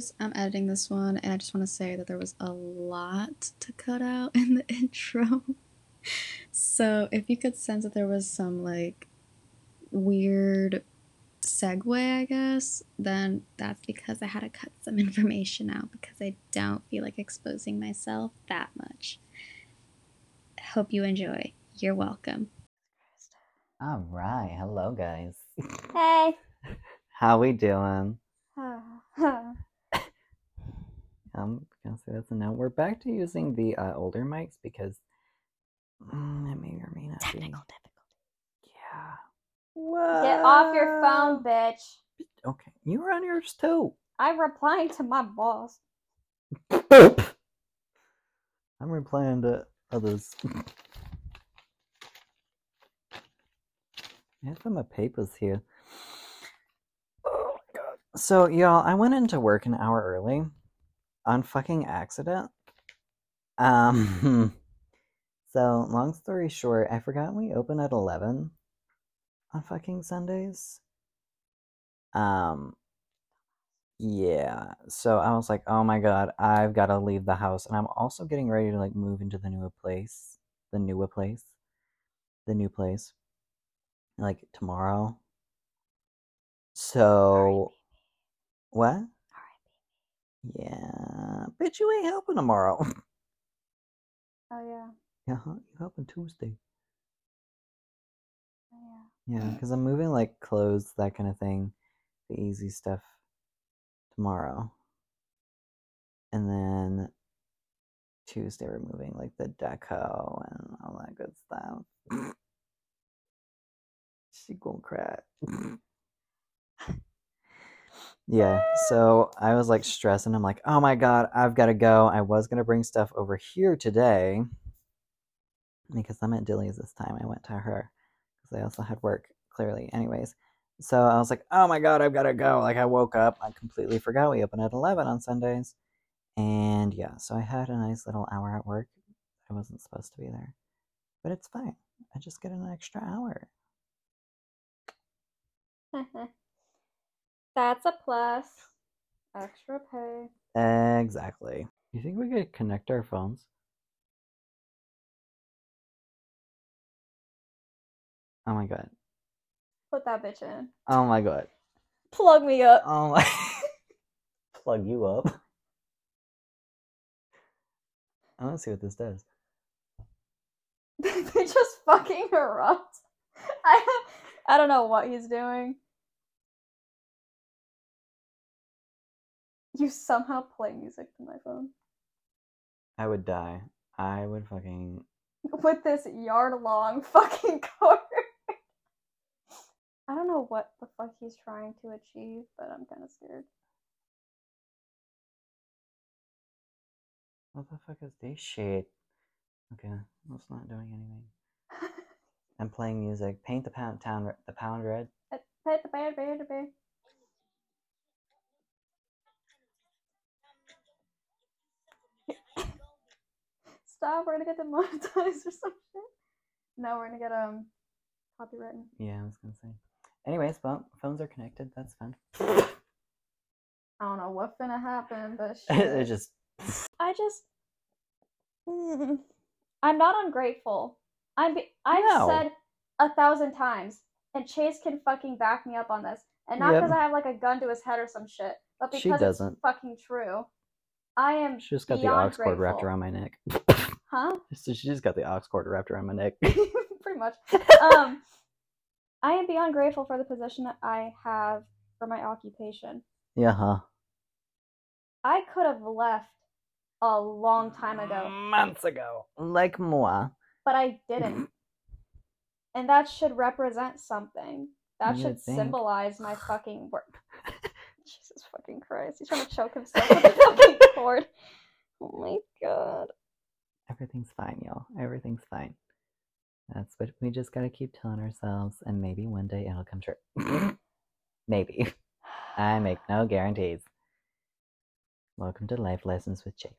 guys. I'm editing this one, and I just want to say that there was a lot to cut out in the intro. so, if you could sense that there was some like weird segue, I guess, then that's because I had to cut some information out because I don't feel like exposing myself that much. Hope you enjoy. You're welcome. All right, hello guys. Hey. How we doing? I'm gonna say that's a no. We're back to using the uh, older mics because mm, it may or may not Technical be. difficulty. Yeah. What? Get off your phone, bitch. Okay, you were on yours too. I'm replying to my boss. I'm replying to others. I have some of papers here. Oh my god. So, y'all, I went into work an hour early on fucking accident. Um, so, long story short, I forgot we open at 11 on fucking Sundays. Um, yeah. So I was like, oh my god, I've got to leave the house. And I'm also getting ready to like move into the newer place. The newer place. The new place. Like tomorrow. So what? Yeah. Bitch, you ain't helping tomorrow. Oh yeah. yeah, huh? You helping Tuesday. Oh yeah. Yeah, because I'm moving like clothes, that kind of thing. The easy stuff tomorrow. And then Tuesday we're moving like the deco and all that good stuff. she gonna cry. yeah, so I was like stressing. I'm like, oh my god, I've got to go. I was gonna bring stuff over here today because I'm at Dilly's this time. I went to her because I also had work clearly. Anyways, so I was like, oh my god, I've got to go. Like I woke up, I completely forgot we open at 11 on Sundays. And yeah, so I had a nice little hour at work. I wasn't supposed to be there. But it's fine. I just get an extra hour. That's a plus. Extra pay. Exactly. You think we could connect our phones? Oh my god. Put that bitch in. Oh my god. Plug me up. Oh my. Plug you up. I want to see what this does. they just fucking erupt. I I don't know what he's doing. You somehow play music to my phone I would die. I would fucking. with this yard long fucking cord. I don't know what the fuck he's trying to achieve, but I'm kind of scared. What the fuck is this shit? Okay, that's not doing anything. I'm playing music. Paint the pound town the pound red. Uh, Pet the bear, bear, Stop, we're gonna get demonetized or some shit. No, we're gonna get um copywritten. Yeah, I was gonna say. Anyways, well, phones are connected. That's fun. I don't know what's gonna happen, but it just. I just Mm. I'm not ungrateful. I'm be- I've No. said a thousand times, and Chase can fucking back me up on this. And not Yep. because I have like a gun to his head or some shit, but because it's doesn't. fucking true. I am She just got the aux cord wrapped around my neck. Huh? so she just got the aux cord wrapped around my neck. Pretty much. Um, I am beyond grateful for the position that I have for my occupation. yeah, huh? I could have left a long time ago, Months ago. Like moi. but I didn't. And that should represent something. That You should think. symbolize my fucking work. Jesus fucking Christ. He's trying to choke himself with the fucking cord. Oh my god. Everything's fine, y'all. Everything's fine. That's what we just gotta keep telling ourselves, and maybe one day it'll come true. maybe. I make no guarantees. Welcome to Life Lessons with Chase.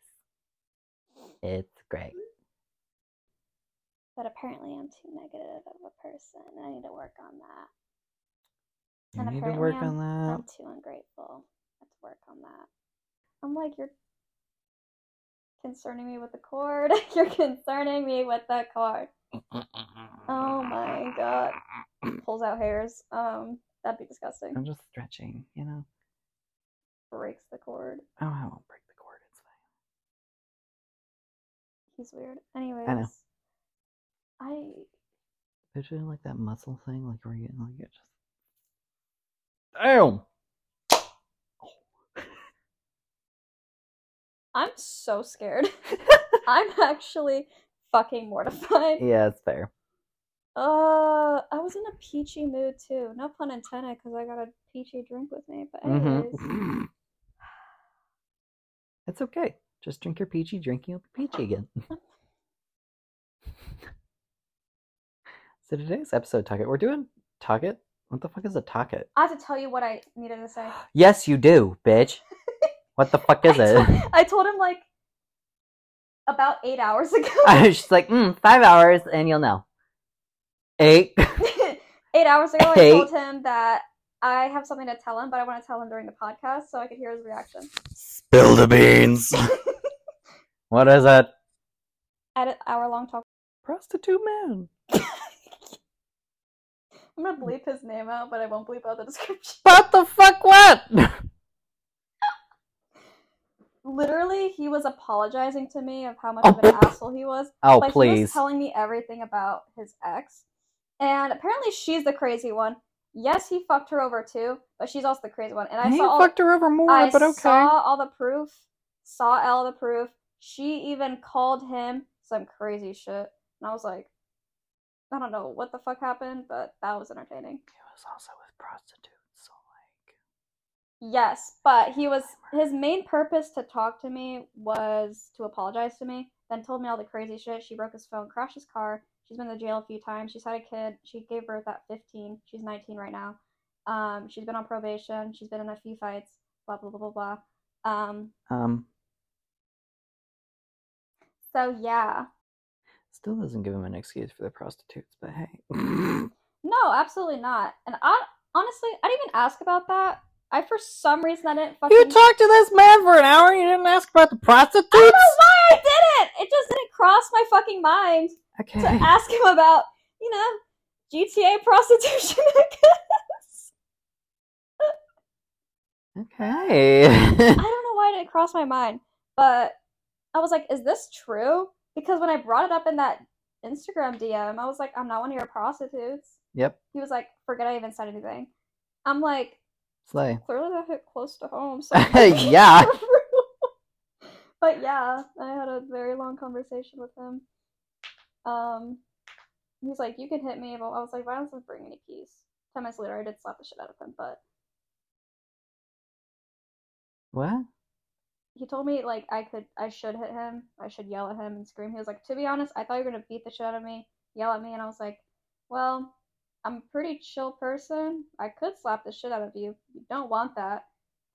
It's great. But apparently I'm too negative of a person. I need to work on that. You And need to work I'm- on that. I'm too ungrateful. To work on that. I'm like, you're concerning me with the cord. you're concerning me with the cord. Oh my god. Pulls out hairs. Um, that'd be disgusting. I'm just stretching, you know. Breaks the cord. Oh, I won't break the cord. It's fine. He's weird. Anyways. I i Picture like that muscle thing, like where you like it just. Damn. I'm so scared. I'm actually fucking mortified. Yeah, it's fair. Uh, I was in a peachy mood too. No pun intended, because I got a peachy drink with me. But anyways, hmm It's okay. Just drink your peachy drink, you'll be peachy again. so today's episode, Tucket, we're doing Tucket. What the fuck is a Tucket? I have to tell you what I needed to say. Yes, you do, bitch. What the fuck is I it? told, I told him like about eight hours ago. i She's like, mm, five hours, and you'll know. Eight. eight hours ago, I told him that I have something to tell him, but I want to tell him during the podcast so I could hear his reaction. Spill the beans. what is it? At an hour long talk. Prostitute man. I'm gonna bleep his name out, but I won't bleep out the description. What the fuck? What? Literally, he was apologizing to me of how much Oh. of an oh. asshole he was. Oh, like he was please. telling me everything about his ex, and apparently she's the crazy one. Yes, he fucked her over too, but she's also the crazy one. And I he saw all, fucked her over more, I but okay. saw all the proof, saw all the proof. She even called him some crazy shit, and I was like, I don't know what the fuck happened, but that was entertaining. He was also with prostitutes. Yes, but he was his main purpose to talk to me was to apologize to me. Then told me all the crazy shit. She broke his phone, crashed his car. She's been to jail a few times. She's had a kid. She gave birth at 15. She's 19 right now. Um, she's been on probation. She's been in a few fights. Blah blah blah blah blah. Um, Um, so yeah, still doesn't give him an excuse for the prostitutes, but hey. no, absolutely not. And I honestly, I didn't even ask about that. I for some reason I didn't fucking. you talked to this man for an hour and you didn't ask about the prostitutes? I don't know why I did it. It just didn't cross my fucking mind. Okay. to ask him about, you know, GTA prostitution, I guess. Okay. I don't know why it didn't cross my mind, but I was like, is this true? Because when I brought it up in that Instagram DM, I was like, I'm not one of your prostitutes. yep. He was like, forget I even said anything. I'm like, Slay. clearly that hit close to home. So Yeah. but yeah, I had a very long conversation with him. Um, he's like, you can hit me, but I was like, violence doesn't you bring any peace. Ten minutes later, I did slap the shit out of him, but What? he told me like I could, I should hit him, I should yell at him and scream. He was like, to be honest, I thought you were gonna beat the shit out of me, yell at me, and I was like, well, I'm a pretty chill person. I could slap the shit out of you. You don't want that.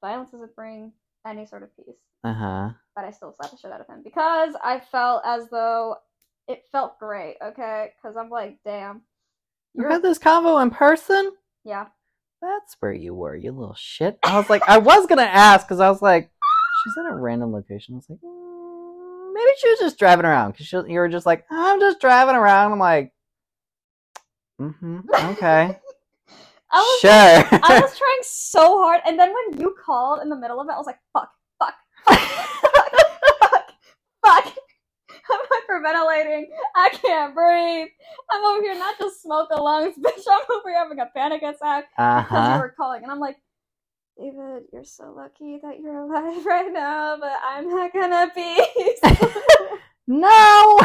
Violence doesn't bring any sort of peace. Uh huh. but I still slapped the shit out of him because I felt as though it felt great, okay? Because I'm like, damn. You had this convo in person? yeah. That's where you were, you little shit. I was like, I was gonna ask because I was like, she's at a random location. I was like, mm, maybe she was just driving around because you were just like, I'm just driving around. I'm like, mm-hmm, okay, I was, sure. I was trying so hard, and then when you called in the middle of it, I was like, fuck, fuck, fuck, fuck, fuck, fuck. I'm hyperventilating. I can't breathe. I'm over here not just smoke the lungs, bitch. I'm over here having a panic attack. uh because you were calling, and I'm like, David, you're so lucky that you're alive right now, but I'm not gonna be. No,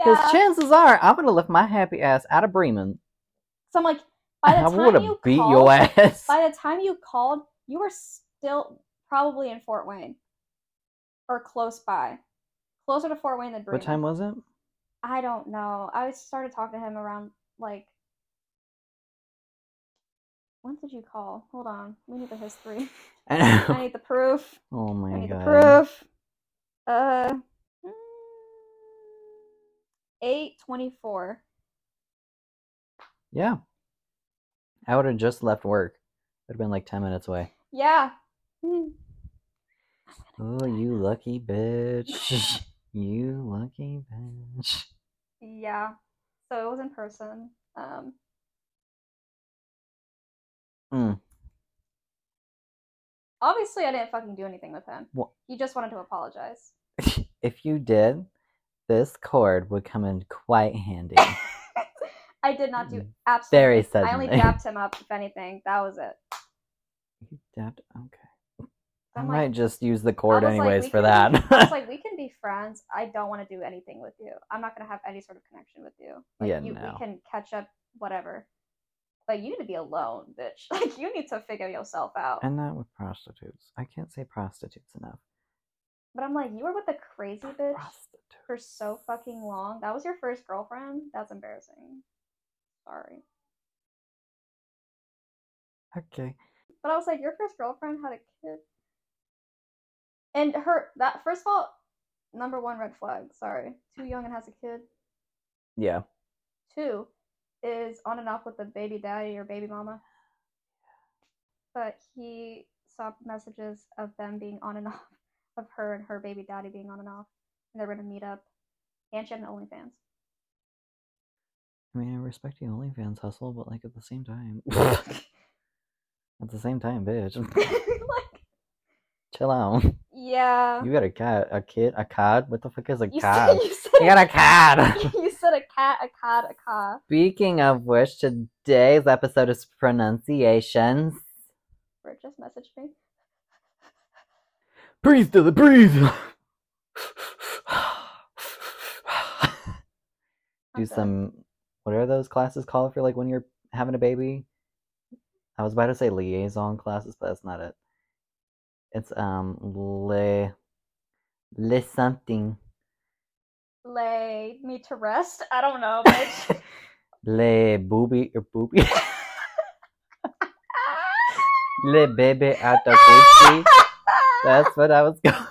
because yeah. chances are I'm gonna lift my happy ass out of Bremen. So I'm like, by the time you beat called, your ass. by the time you called, you were still probably in Fort Wayne or close by, closer to Fort Wayne than Bremen. What time was it? I don't know. I started talking to him around like. When did you call? Hold on. We need the history. I I need the proof. Oh my I need the proof. Uh, eight twenty-four. Yeah. I would have just left work. It would have been like ten minutes away. Yeah. Oh, you lucky bitch. you lucky bitch. Yeah. So it was in person. Um, Mm. obviously, I didn't fucking do anything with him. Wha- He just wanted to apologize. if you did, this cord would come in quite handy. I did not do Mm. absolutely. Very I only suddenly. dapped him up, if anything. That was it. You dabbed? Okay. I might like, just use the cord was like, anyways for that. be- I was like, we can be friends. I don't want to do anything with you. I'm not gonna have any sort of connection with you. Like, Yeah, you, no. we can catch up, whatever. But you need to be alone, bitch. Like, you need to figure yourself out. and not with prostitutes. I can't say prostitutes enough. But I'm like, you were with a crazy bitch for so fucking long. That was your first girlfriend. That's embarrassing. Sorry. Okay. But I was like, your first girlfriend had a kid. And her that first of all, number one red flag, sorry. Too young and has a kid. Yeah. Two is on and off with the baby daddy or baby mama. But he saw messages of them being on and off, of her and her baby daddy being on and off. And they were gonna meet up. And she had an OnlyFans. I mean, I respect the OnlyFans hustle, but like at the same time, at the same time, bitch, like chill out. Yeah. You got a cat, a kid, a cod. What the fuck is a You cod? said, you said You got a cat. you said a cat, a cod, a car. Speaking of which, today's episode is pronunciations. Bert just messaged me. Breathe, Dilly, breathe. Do dead. some. What are those classes called for like when you're having a baby? I was about to say liaison classes, but that's not it. It's um le le something Lay me to rest. I don't know, bitch. le booby or booby le baby at the coochie. That's what I was going.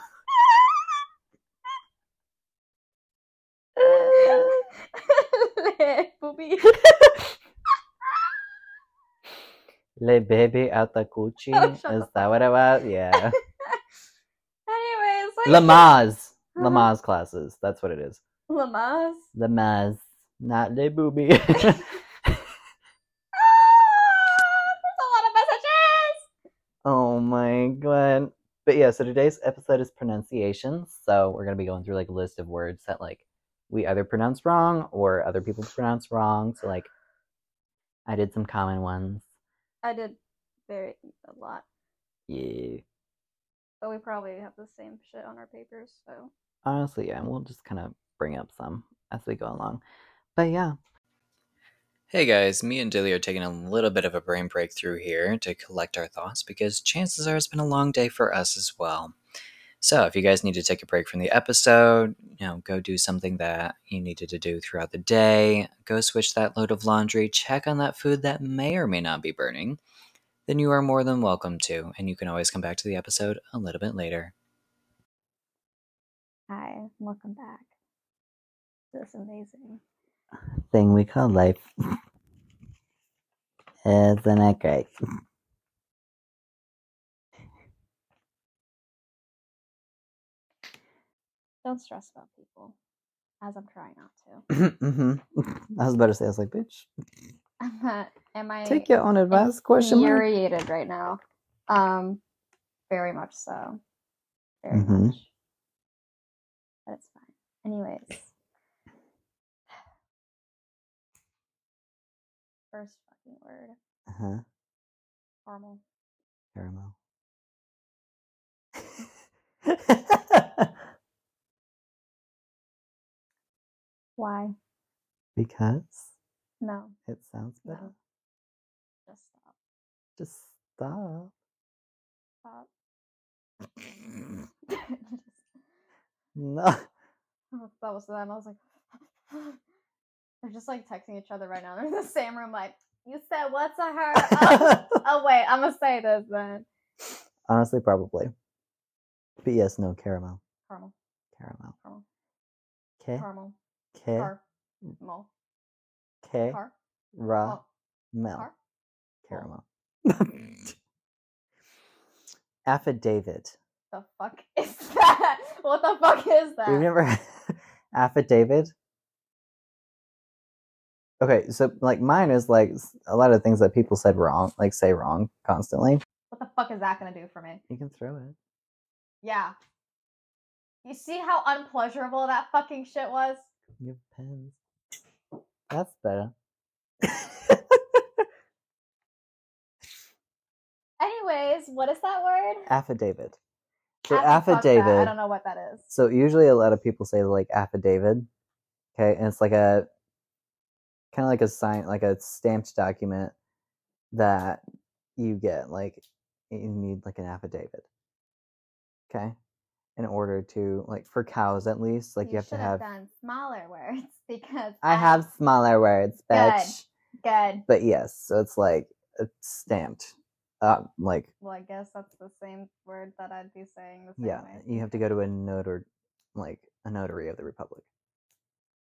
Le baby at the coochie. Oh, Is that what it was? Yeah. Anyways, like Lamaze. Uh-huh. Lamaze classes. That's what it is. Lamaze. Lamaze. Not le booby. But yeah, so today's episode is pronunciations. So we're gonna be going through like a list of words that like we either pronounce wrong or other people pronounce wrong. So like I did some common ones. I did very a lot, Yeah. but we probably have the same shit on our papers. So Honestly, yeah, and we'll just kind of bring up some as we go along. But yeah. Hey guys, me and Dilly are taking a little bit of a brain break through here to collect our thoughts because chances are it's been a long day for us as well. So, if you guys need to take a break from the episode, you know, go do something that you needed to do throughout the day, go switch that load of laundry, check on that food that may or may not be burning, then you are more than welcome to, and you can always come back to the episode a little bit later. hi, welcome back. This is amazing. Thing we call life. Isn't it great? Don't stress about people, as I'm trying not to. hmm I was about to say, I was like, bitch, I'm not. Am I take your own advice. Question mark. infuriated right now? Um, very much so. Very Mhm. much. But it's fine. Anyways. First fucking word. Uh-huh. Caramel. Caramel. Why? because No. it sounds better. No. Just stop. Just stop. Stop. No. that was them. I was like, they're just like texting each other right now. They're in the same room. Like, you said what to her? oh, oh, wait, I'm gonna say this then. Honestly, probably. But yes, no, caramel. Caramel, Caramel. caramel, K. caramel, K. caramel, K. car, Ra. Mel. car. Caramel. Affidavit. The fuck is that? What the fuck is that? You've never affidavit? Okay, so like mine is like a lot of things that people said wrong, like say wrong constantly. What the fuck is that gonna do for me? You can throw it. Yeah. You see how unpleasurable that fucking shit was? You have pens. That's better. Anyways, what is that word? affidavit. So Affi- fuck that. affidavit. I don't know what that is. So usually a lot of people say like affidavit. Okay, and it's like a kind of like a sign like a stamped document that you get like you need like an affidavit. Okay? In order to like for cows at least, like you, have to have done smaller words because I have smaller words, Good. bitch. good. But yes, so it's like it's stamped. Uh like Well, I guess that's the same word that I'd be saying the same yeah, way. you have to go to a notary like a notary of the republic.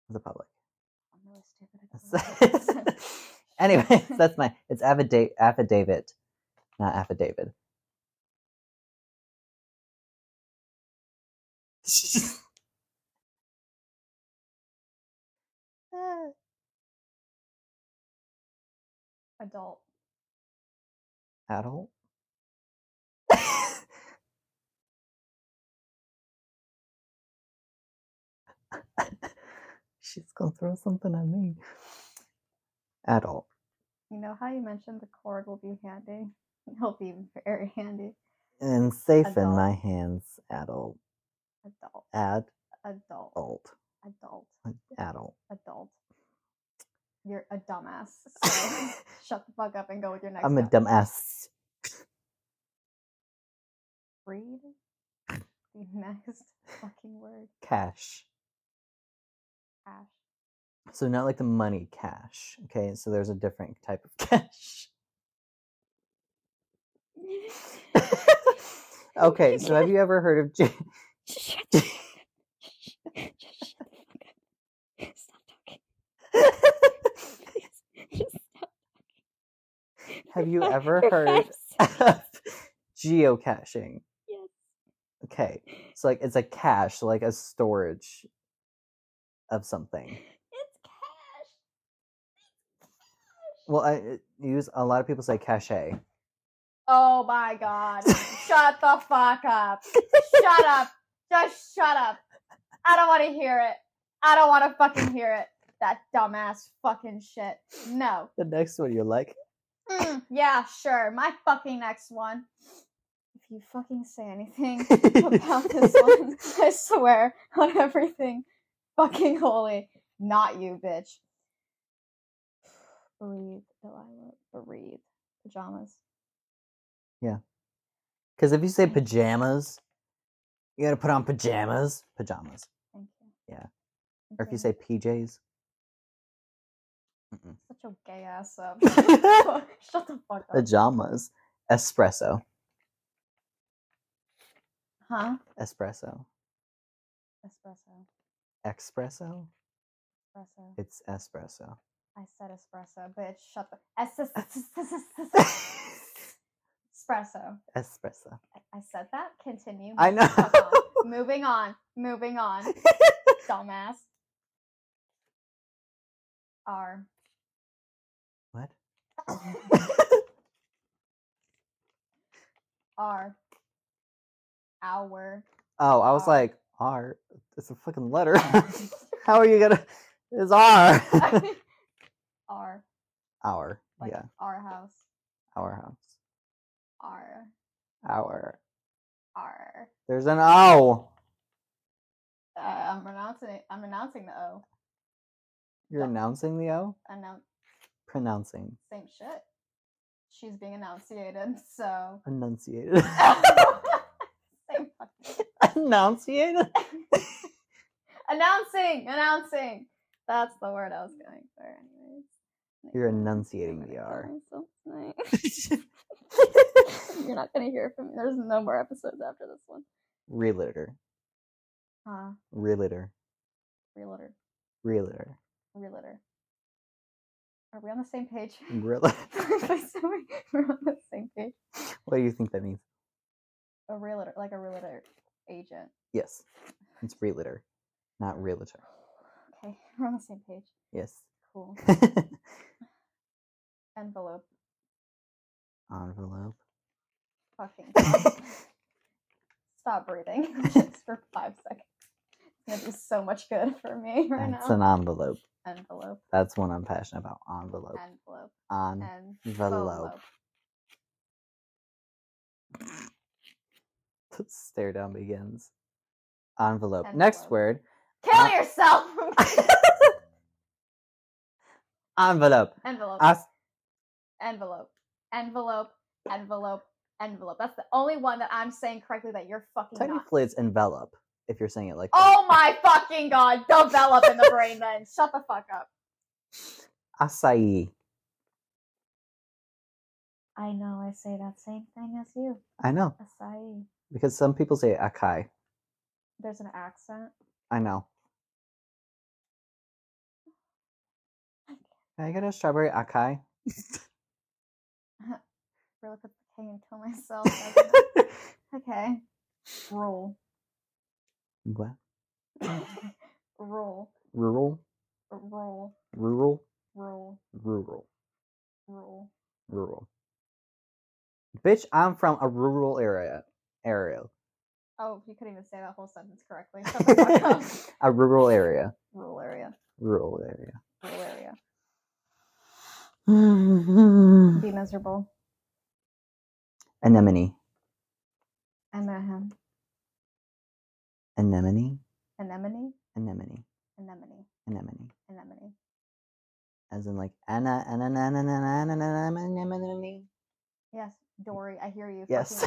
Of the public. I'm really stupid. at doing anyway, that's my it's affidavit affidavit, not affidavit. Adult. Adult. She's gonna throw something at me. Adult. You know how you mentioned the cord will be handy? It'll be very handy. And safe in my hands. Adult. Adult. Ad. Adult. Adult. Adult. Adult. Adult. You're a dumbass. So shut the fuck up and go with your next. I'm a dumbass. Read the next fucking word. Cash. Cash. So not like the money cash. Okay, so there's a different type of cash. okay, so have you ever heard of J- Shut the Just shut the fuck up. Stop talking. Have you ever heard of geocaching? Yes. Okay, so like it's a cache, like a storage of something. It's cash. Well, I use a lot of people say cache. Oh my god. shut the fuck up. Shut up. Just shut up. I don't want to hear it. I don't want to fucking hear it. That dumbass fucking shit. No. The next one you're like, Mm, yeah, sure. My fucking next one. If you fucking say anything about this one, I swear on everything fucking holy. Not you, bitch. Breathe, Delilah. Breathe. Pajamas. Yeah. Because if you say pajamas, you gotta put on pajamas, pajamas. Thank you. Yeah. Thank Or if you you. say PJs, Mm-mm. such a gay ass up. Shut the fuck up. pajamas, espresso, Huh? espresso, Espresso. Espresso. Espresso. It's espresso. I said espresso, bitch. Shut the. Es- es- es- es- es- es- Espresso. espresso. I- said that. Continue. I Move the fuck know. Moving on. Moving on. Dumbass. R. What? R. Hour. oh, I was like, R. It's a fucking letter. How are you gonna? It's R. R. Our. Like yeah. our house. Our house. R. Our. R. There's an O. Uh, I'm pronouncing it. I'm announcing the O. You're Yeah. announcing the O. Announce Pronouncing. same shit. She's being enunciated, so Enunciated. same announcing, announcing. That's the word I was going for, anyways. You're enunciating the R. You're not gonna hear from me. There's no more episodes after this one. Realtor. Huh? Realtor. Realtor. Realtor. Realtor. Are we on the same page? Realtor. Please tell me we're on the same page. What do you think that means? A realtor, like a realtor agent. Yes. It's realtor, not realtor. Okay, we're on the same page. Yes. Cool. Envelope. Envelope. Fucking. Stop breathing just for five seconds. It's gonna do so much good for me right That's now. an envelope. Envelope. That's one I'm passionate about. Envelope. Envelope. On Envelope. stare down begins. Envelope. Next word. Kill Uh, yourself. Envelope. envelope. As- envelope. Envelope. Envelope. Envelope. That's the only one that I'm saying correctly that you're fucking not. technically, it's envelope if you're saying it like that. Oh my fucking god! Develop in the brain then. Shut the fuck up. Acai. I know I say that same thing as you. I know Acai. Because some people say acai. There's an accent. I know. Can I get a strawberry acai? Really put the K and kill myself. okay. Roll. what? Roll. Rural, Roll. rural, Roll. rural, Roll. rural. Bitch, I'm from a rural area. Ariel. Oh, you couldn't even say that whole sentence correctly. a rural area. Rural area. Rural area. Rural area. Be miserable. Anemone. Anahem. Anemone. Anemone. Anemone. Anemone. Anemone. Anemone. As in like Anna Anna Anna Anna Anna Anna Anemone. Yes, Dory, I hear you. Yes.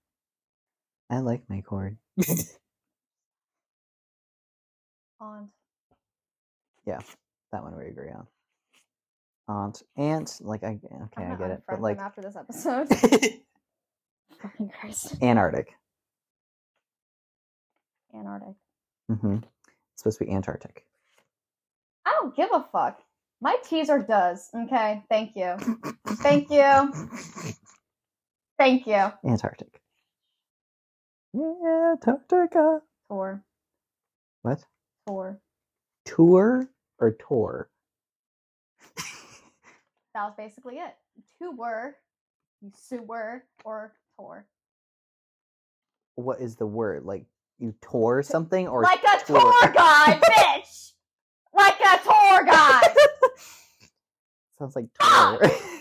I like my cord. Aunt. Yeah, that one we agree on. Aunt, aunt, like I okay, I'm I get it, but like after this episode. Fucking Christ. Antarctic. Antarctic. Mm-hmm. It's supposed to be Antarctic. I don't give a fuck. My T's are does. Okay. Thank you. Thank you. Thank you. Antarctic. Yeah, Antarctica. Tour. What? Tour. Tour or tour? That was basically it. Tour. You sewer or tour. what is the word? Like you tore something or Like a tour? tour guide, bitch! Like a tour guide! Sounds like tour.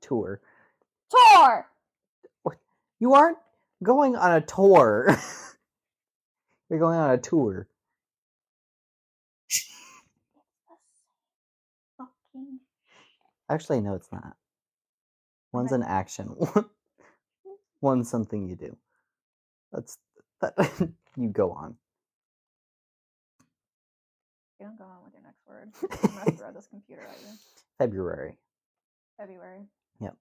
tour. tour! You aren't going on a tour. You're going on a tour. Actually, no, it's not. One's an action. One's something you do. That's that you go on. You don't go on with your next word. I'm gonna throw this computer at you. February. February. Yep.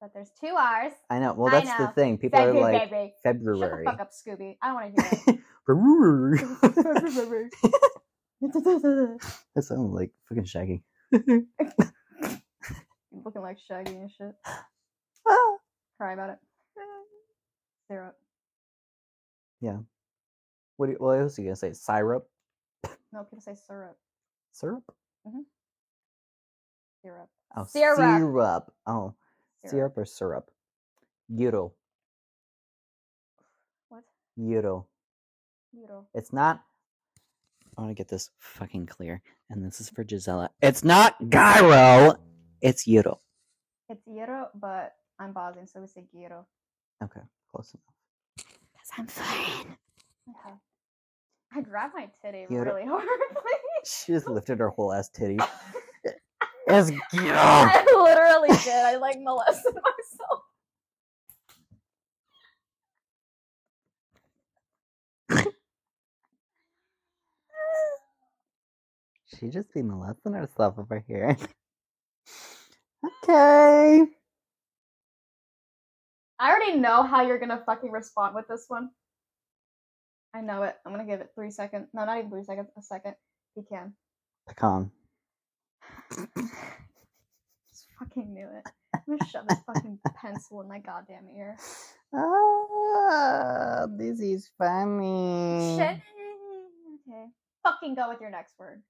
But there's two R's. I know. Well, that's the thing. People are February. like Shut the February. fuck up, Scooby. I don't want to hear February. it. that sounds like fucking Shaggy. Looking like Shaggy and shit. Ah. Cry about it. Syrup. Yeah. What, do you, what else are you gonna say? Syrup? No, people say syrup. Syrup? Mhm. Syrup. Oh, Syrup. syrup. Oh, syrup, Syrup. or syrup? Euro. What? Euro. Euro. It's not. I want to get this fucking clear, and this is for Gisela. It's not gyro. It's euro. It's euro, but I'm Bosnian, so we say gyro. Okay, close enough. Because I'm foreign. Okay. I grabbed my titty Euro. really hard. She just lifted her whole ass titty. It's I literally did. I like molested myself. She just be molesting herself over here. okay. I already know how you're gonna fucking respond with this one. I know it. I'm gonna give it three seconds. No, not even three seconds. A second. He can. Pecan. Just fucking knew it. I'm gonna shove this fucking pencil in my goddamn ear. Ah, this is funny. Shit. Okay. Fucking go with your next word.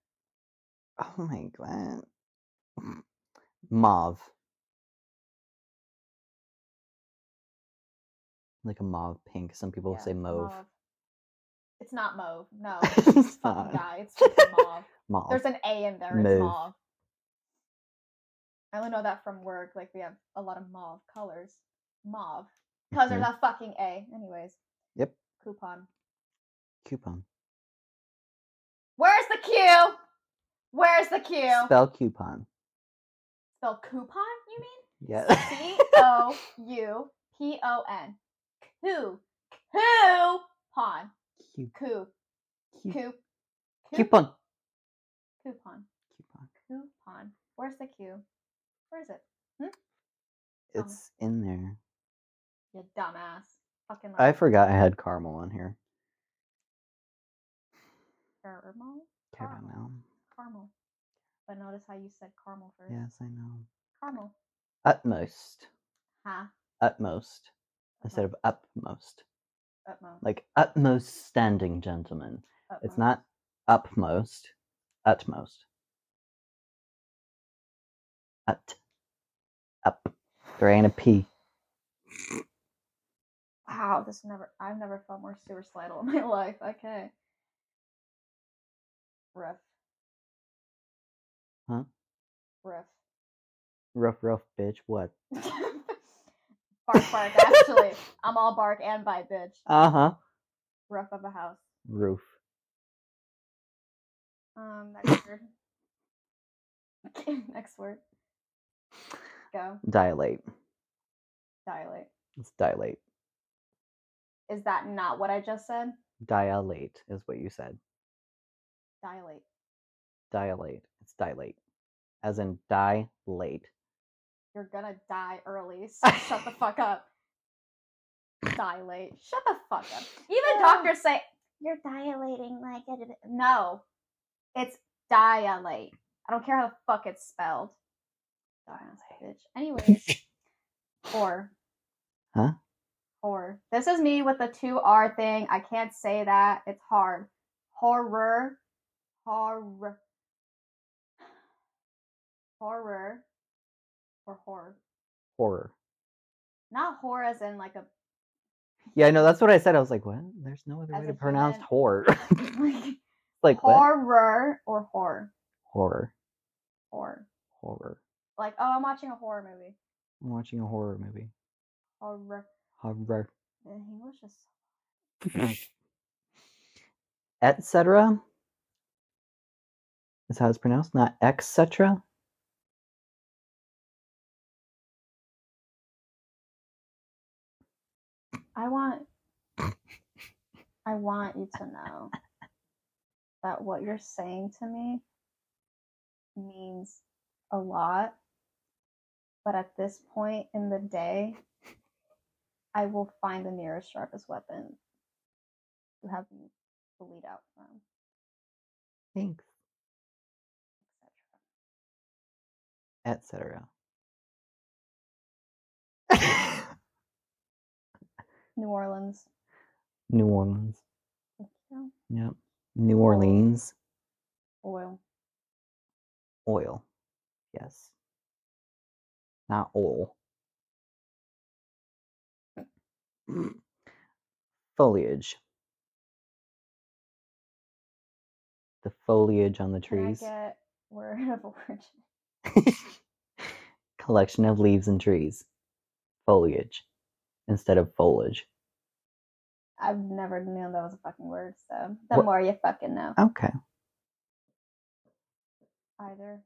Oh my god. Mauve. Like a mauve pink. Some people Yeah, say mauve. It's not mauve. No. It's fucking not. guy. It's fucking mauve. Mauve. There's an A in there. It's Mauve. I only know that from work. Like we have a lot of mauve colors. Mauve. Because there's mm-hmm. a fucking A. Anyways. Yep. Coupon. Coupon. Where's the Q? Where's the Q? Spell coupon. Spell coupon, you mean? Yeah. C O U P O N. Coo. Coupon. Cu- Coupon. Coupon. Coupon. Coupon. Where's the Q? Where is it? Hmm? It's in there. You dumbass. Fucking I forgot I had caramel on here. caramel. Caramel. Caramel. But notice how you said caramel first. Yes, I know. Caramel. Utmost. Huh? Utmost. Instead of upmost. Utmost. Like utmost standing gentleman. It's not upmost. Utmost. Ut. Up. There ain't a P. Wow, this never. I've never felt more suicidal in my life. Okay. Rough. Huh? Riff. Rough, rough bitch. What? bark, bark. Actually, I'm all bark and bite, bitch. Uh huh. Roof of a house. Roof. Um, next word. Okay, next word. Go. Dilate. Dilate. It's dilate. Is that not what I just said? Dilate is what you said. Dilate. Dilate. It's dilate. As in die late. You're gonna die early, so shut the fuck up. Dilate. Shut the fuck up. Even doctors say you're dilating like it. No, it's dilate. I don't care how the fuck it's spelled. Dumbass bitch. Anyways, or. Huh? Or. This is me with the two R thing. I can't say that. It's hard. Horror. Horror. Horror. Or horror. Horror. Not horror as in like a Yeah, I know. That's what I said. I was like, what? There's no other As way to pronounce human. horror. like like what? horror or horror. Horror. Horror. Horror. Like, oh, I'm watching a horror movie. I'm watching a horror movie. Horror. Horror. English is Etc. Is how it's pronounced, not etc. I want I want you to know that what you're saying to me means a lot. But at this point in the day, I will find the nearest sharpest weapon to have me bleed out from, Thanks. etc. Etc. New Orleans. New Orleans. Thank you. Yep. New Orleans. Oil. Oil. Yes. Not oil. Mm. Foliage. The foliage on the Can I trees. get word of origin? Collection of leaves and trees. Foliage. Instead of foliage. I've never known that was a fucking word, so the What- more you fucking know. Okay. Either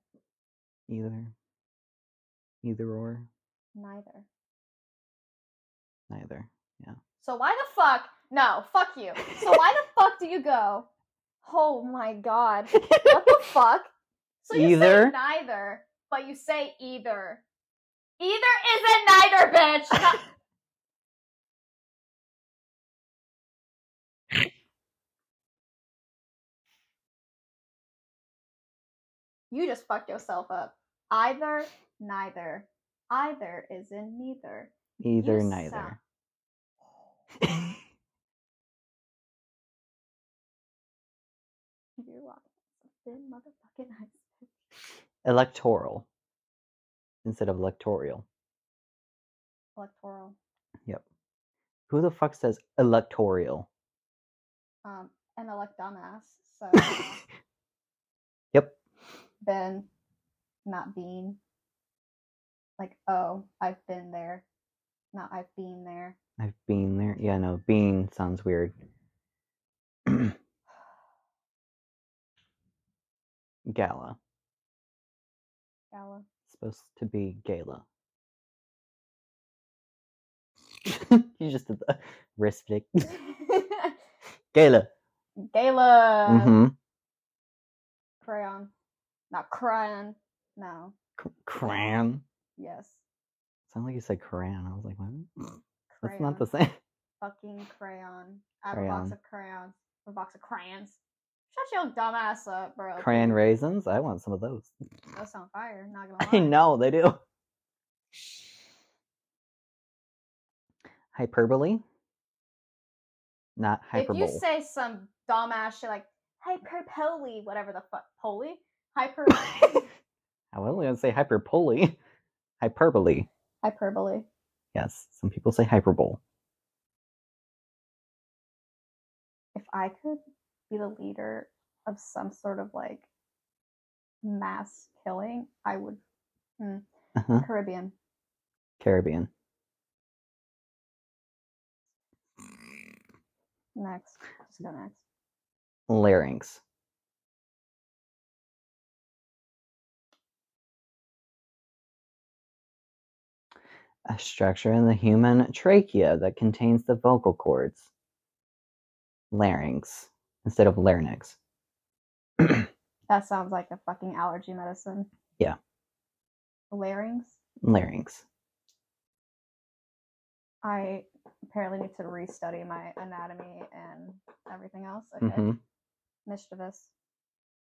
Either. Either or. Neither. Neither. Yeah. So why the fuck? No, fuck you. So why the fuck do you go? Oh my god. What the fuck? So you Either. say neither, but you say either. Either isn't neither, bitch. You just fucked yourself up. Either, neither. Either isn't neither. Either, You neither. You're lying. Thin motherfucking ice. Electoral. Instead of electoral. Electoral. Yep. Who the fuck says electoral? Um, and elect dumbass. So yep. been, not being. Like, oh, I've been there. Not I've been there. I've been there. Yeah, no, bean sounds weird. Gala. Gala. Supposed to be gala. you just did the wrist flick. gala. Gala. mm-hmm. Crayon. Not crayon. No. Crayon. Yes. Sound like you said crayon. I was like, what? That's not the same. Fucking crayon. I have a box of crayons. A box of crayons. Shut your dumb ass up, bro. Crayon raisins? I want some of those. Those sound fire. Not gonna lie. I know they do. Hyperbole? Not hyperbole. If you say some dumbass shit like hyperbole, whatever the fuck, poly, hyper, I wasn't going to say hyperbole. Hyperbole. hyperbole. Yes, some people say hyperbole. If I could be the leader of some sort of like mass killing, I would. Hmm. Uh-huh. Caribbean. Caribbean. Next. Just go next. Larynx. A structure in the human trachea that contains the vocal cords. Larynx instead of larynx. That sounds like a fucking allergy medicine. Yeah. Larynx. Larynx. I apparently need to restudy my anatomy and everything else. Okay. hmm Mischievous.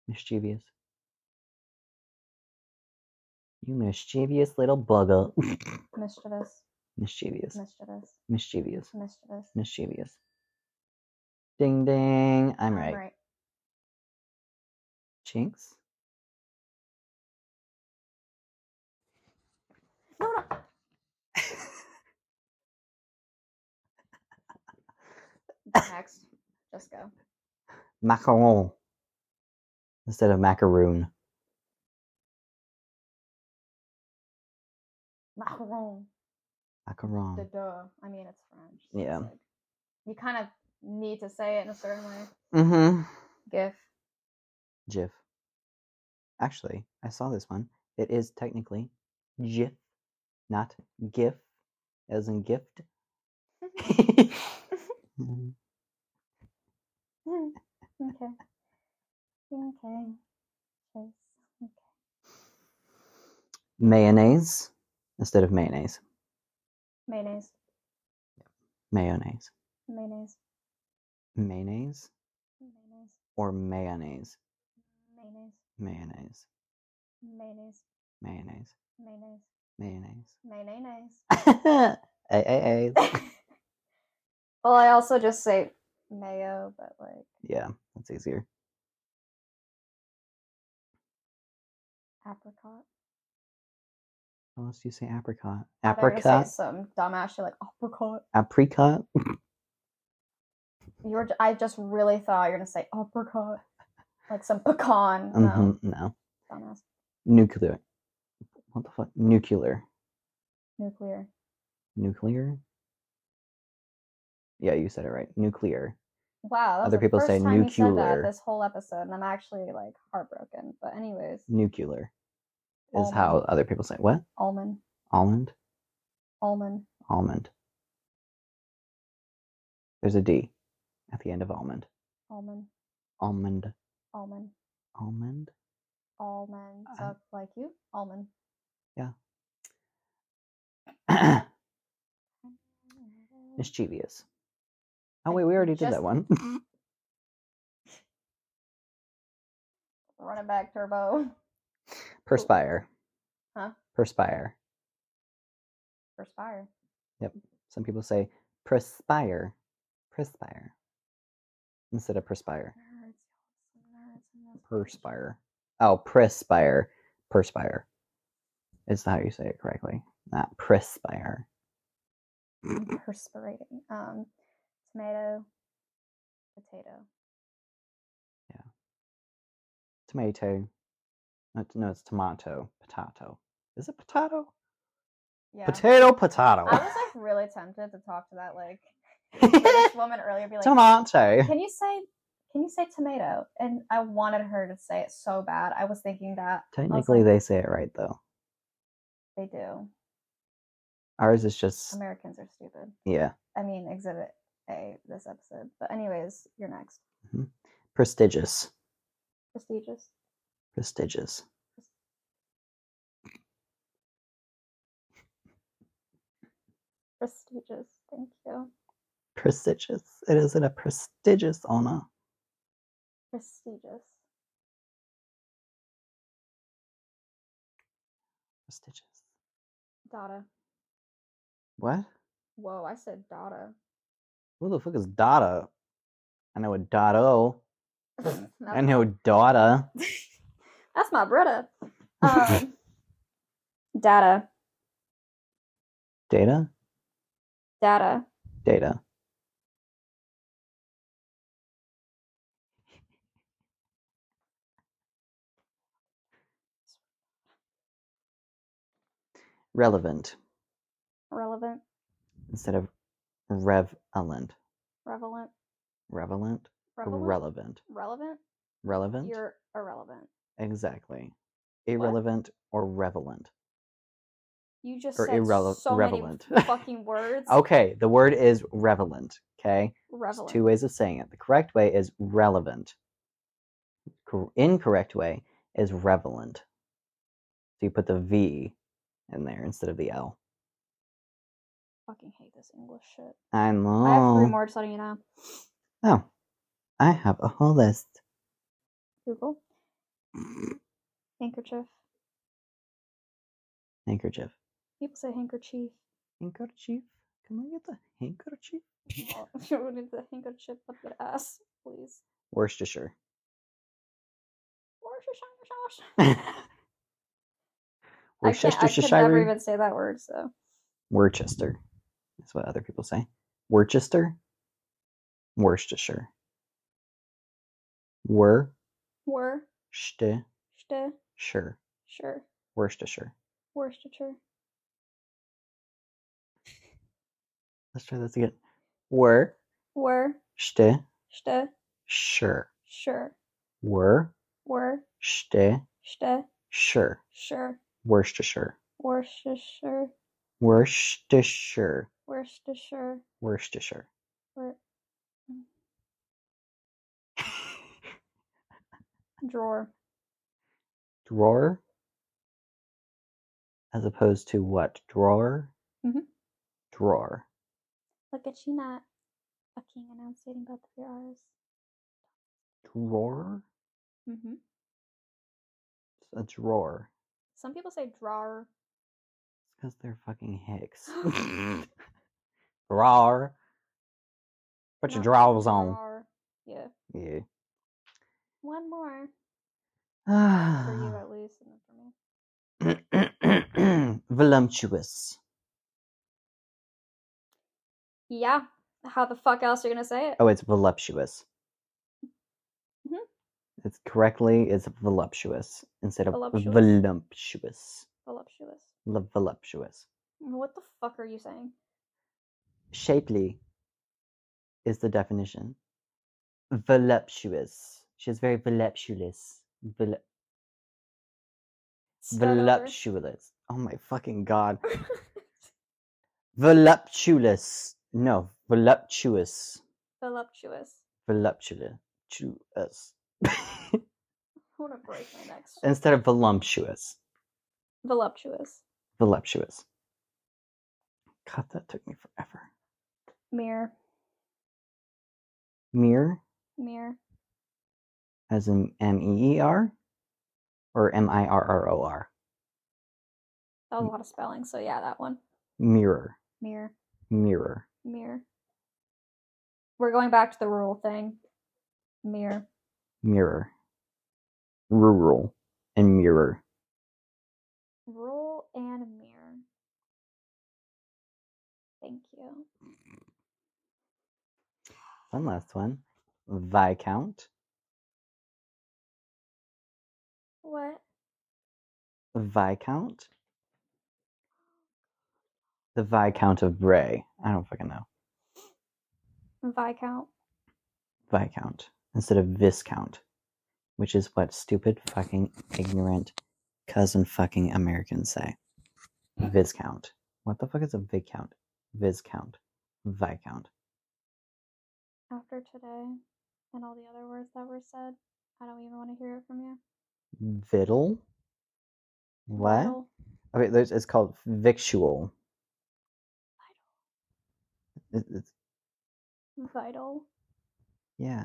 Mischievous. You mischievous little bugger. Mischievous. mischievous. Mischievous. Mischievous. Mischievous. Mischievous. Ding ding. I'm right. right. Jinx. No, no. Next. Just go. Macaron. Instead of macaroon. Macaron. Macaron. The duh. I mean, it's French. so it's Yeah. like- you kind of need to say it in a certain way. Mm-hmm. GIF. GIF. Actually, I saw this one. It is technically GIF, not GIF, as in gift. Okay. Okay. Okay. mayonnaise instead of mayonnaise. Mayonnaise. Mayonnaise. Mayonnaise. Mayonnaise Mayonnaise. or mayonnaise. Mayonnaise. Mayonnaise. Mayonnaise. Mayonnaise. Mayonnaise. Mayonnaise. Mayonnaise. Ay, ay, ay. well, I also just say mayo, but like Yeah, that's easier. apricot. Do you say apricot? I thought you were gonna Apricot? Some dumbass shit like apricot. Apricot? You were. I just really thought you were gonna say apricot, like some pecan. No, hmm No. dumbass. Nuclear. What the fuck? Nuclear. Nuclear. Nuclear? Yeah, you said it right. Nuclear. Wow. Other the people say time you said that nuclear. this whole episode, and I'm actually like heartbroken. But anyways, Nuclear. Is how other people say what? Almond. Almond? Almond. Almond. There's a D at the end of almond. Almond. Almond. Almond. Almond? Almond. So like you? Almond. Yeah. Mischievous. Oh wait, we already did just- that one. Run it back, Turbo. Perspire. Huh? Perspire. Perspire. Yep. Some people say perspire. Perspire. Instead of perspire. Nerds, nerds in this Perspire. Oh, perspire. Perspire. Is that how you say it correctly. Not perspire. I'm perspirating. Um, tomato, potato. Yeah. Tomato. No, it's- no, it's tomato. Potato. Is it potato? Yeah. Potato, potato. I was like really tempted to talk to that like British woman earlier, be like, tomato. "Can you say, can you say tomato?" And I wanted her to say it so bad. I was thinking that Technically, like- they say it right though. they do. Ours is just Americans are stupid. yeah, I mean, Exhibit A this episode. But anyways, you're next. Mm-hmm. prestigious, Prestigious. Prestigious. Prestigious. Thank you. Prestigious. It is a prestigious honor. Prestigious. Prestigious. Data. What? Whoa, I said data. Who the fuck is Dada? I know a Dotto. I know Dada. That's my brother. Um, data. Data. Data. Data. Relevant Relevant. instead of revelent. Relevant. Relevant. Relevant. Relevant. Relevant. Relevant. You're irrelevant. Exactly. Irrelevant or relevant. You just Or said irrele- so relevant. many fucking words. Okay, the word is relevant. Okay, There's Relevant. two ways of saying it. The correct way is relevant. Cor- incorrect way is relevant. So you put the V in there instead of the L. fucking hate this English shit. I I have three more just letting you know. Oh, I have a whole list. Google. Handkerchief. Handkerchief. People say handkerchief. Handkerchief. Can I get the handkerchief? Oh, you need the handkerchief up your ass, please. Worcestershire. Worcestershire sauce. I. Could never even say that word. So Worcester. That's what other people say. Worcester. Worcestershire. Wor. were St. st Sure. sure Worcestershire. Worcestershire. Let's try this again. Wor. Were St. st Sure. sure Wor. were St. st Sure. sure Worcestershire. Worcestershire Worcestershire. Worcestershire Worcestershire. Wor- drawer Drawer. As opposed to what? Drawer? Mhm. Drawer. Look at you not fucking enunciating both of your R's. Drawer? Mm-hmm. It's a drawer. Some people say drawer. It's because they're fucking hicks. drawer. Put your drawers on. drawer. Yeah. Yeah. One more for you at least, and then for me. Voluptuous. Yeah. How the fuck else are you gonna say it? Oh, it's voluptuous. Mhm. It's correctly it's voluptuous instead of Voluptuous. voluptuous. Voluptuous. L- voluptuous. What the fuck are you saying? Shapely is the definition. Voluptuous. She's very voluptuous. Vol- Voluptuous. Oh my fucking god. Voluptuous. No, voluptuous. Voluptuous. Voluptuous. I want to break my next. Instead of voluptuous. Voluptuous. Voluptuous. God, that took me forever. Mirror. Mirror, Mirror. As in M E E R, or M I R R O R. That was a lot of spelling, so yeah, that one. Mirror, Mirror. mirror. Mirror. We're going back to the rural thing. Mirror. mirror, rural, and mirror. Rural and mirror. Thank you. One last one. Viscount, What? Viscount. The Viscount of Bray. I don't fucking know. Viscount. Viscount instead of Viscount, which is what stupid fucking ignorant cousin fucking Americans say. Viscount. What the fuck is a Viscount? Viscount. Viscount. After today and all the other words that were said, I don't even want to hear it from you. Victual. What? Vital. Okay, there's, it's called victual. It- it's, Vital. yeah.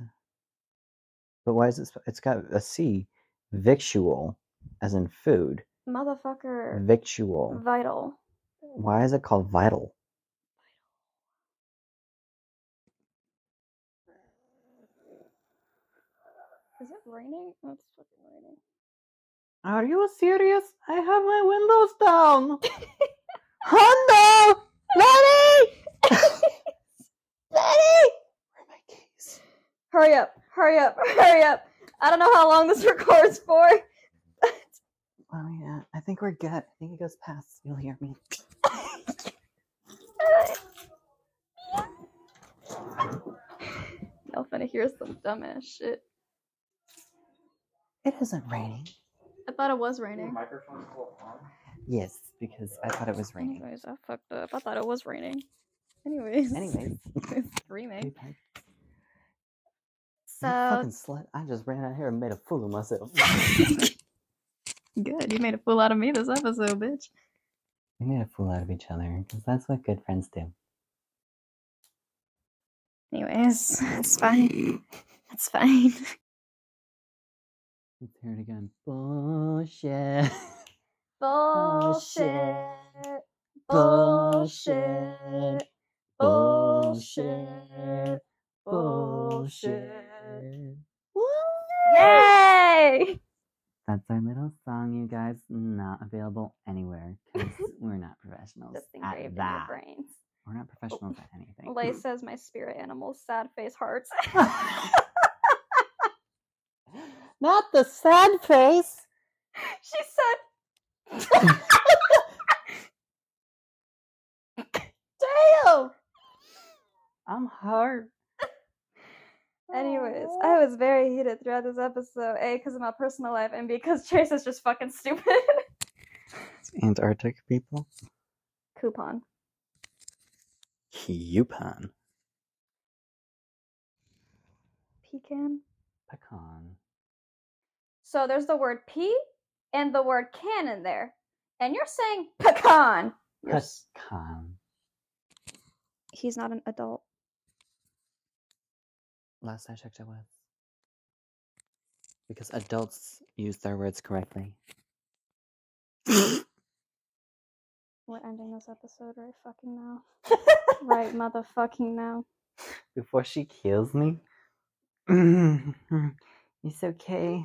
But why is it? It's got a C. Victual, as in food. Motherfucker. Victual. Vital. Why is it called vital? Is it raining? It's fucking raining. Are you serious? I have my windows down. Hondo! Lenny! Lenny! Where are my keys? Hurry up. Hurry up. Hurry up. I don't know how long this records for. Oh yeah, I think we're good. I think it goes past. You'll hear me. Y'all finna hear some dumbass shit. It isn't raining. I thought it was raining. Yes, because I thought it was raining. Anyways, I fucked up. I thought it was raining. Anyways. Anyways, remake. you fucking slut! I just ran out here and made a fool of myself. Good. You made a fool out of me this episode, bitch. we made a fool out of each other because that's what good friends do. Anyways, it's fine. It's fine. Let's hear it again. Bullshit. bullshit. Bullshit. Bullshit. Bullshit. Yay! That's our little song, you guys. Not available anywhere because we're not professionals Just at engraved in your that. brains. We're not oh, professionals at anything. Lay says my spirit animals, sad face hearts. not the sad face. she said Damn! I'm hurt. Anyways, oh, I was very heated throughout this episode. A, because of my personal life, and B, because Chase is just fucking stupid. Antarctic people. Coupon. Yupon. Pecan. Pecan. So there's the word pea and the word can in there. And you're saying pecan. You're Pecan. He's not an adult. Last I checked, I was. Because adults use their words correctly. We're ending this episode right fucking now. right motherfucking now. Before she kills me. it's okay.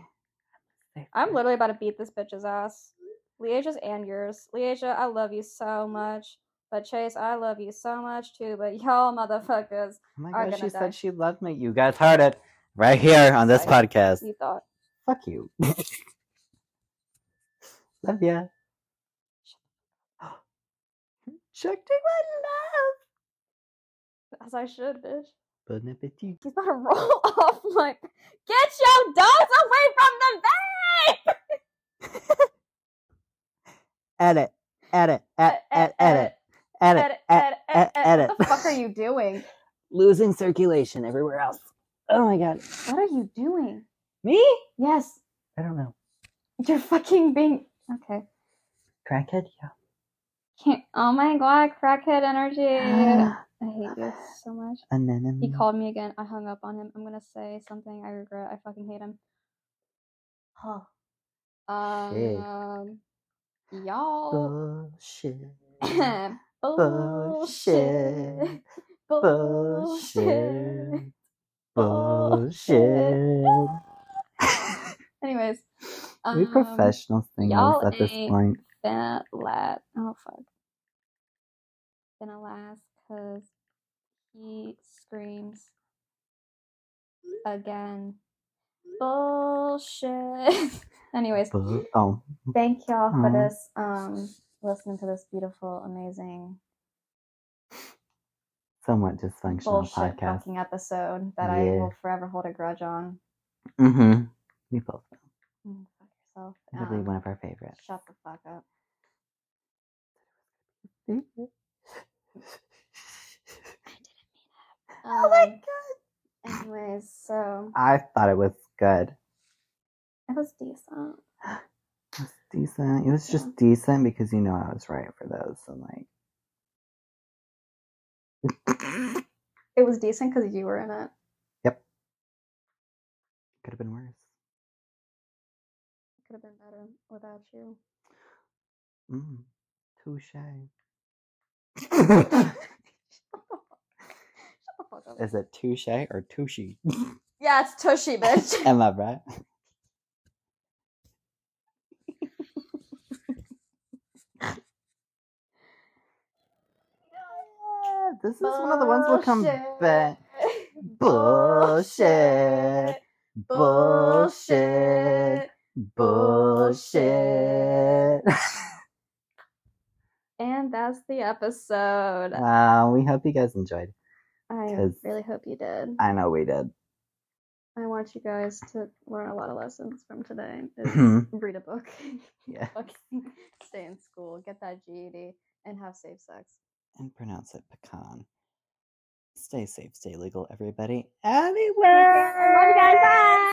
I'm literally about to beat this bitch's ass. Leasia's and yours. Leasia, I love you so much. But Chase, I love you so much too. But y'all motherfuckers, Oh my are god, she die. said she loved me. You guys heard it right here on this podcast. you thought. Fuck you. love ya. Take my love. As I should, bitch. Bon appetit. He's about to roll off like, get your dogs away from the vape! edit, edit, edit, edit, edit, edit, edit, edit, edit. What the fuck are you doing? Losing circulation everywhere else. Oh my god. What are you doing? Me? Yes, I don't know. you're fucking being okay. Crackhead? Can't. Oh my god, crackhead energy. I hate you so much. Anemone. He called me again. I hung up on him. I'm gonna say something I regret. I fucking hate him. Huh. Shit. Um, y'all. Bullshit. Bullshit. Bullshit. Bullshit. Bullshit. Anyways, we um, professional singers at this point. Finna la Oh fuck. Finna last because he screams again. Bullshit. Anyways, oh, thank y'all for Aw. this. Um, listening to this beautiful, amazing somewhat dysfunctional bullshit podcast. fucking episode that I will forever hold a grudge on. Mm-hmm. We both know. Mm, yourself. Probably Um, one of our favorites. Shut the fuck up. I didn't mean it. Um, oh my god. Anyways, so I thought it was good. it was decent. It was decent. It was just decent because you know I was right for those. And like, It was decent because you were in it. Yep. Could have been worse. Could have been better without you. Mm. Touche. Shut the fuck up. Is it touche or tushy? Yeah, it's Tushy, bitch. Am I right? Yeah, this is one of the ones we'll come back. Bullshit. Bullshit. Bullshit. And that's the episode. uh, we hope you guys enjoyed. I really hope you did. I know we did. I want you guys to learn a lot of lessons from today. Mhm. read a book, Yeah. stay in school, get that GED, and have safe sex. And pronounce it pecan. Stay safe, stay legal, everybody. Anywhere. Love you guys. Bye.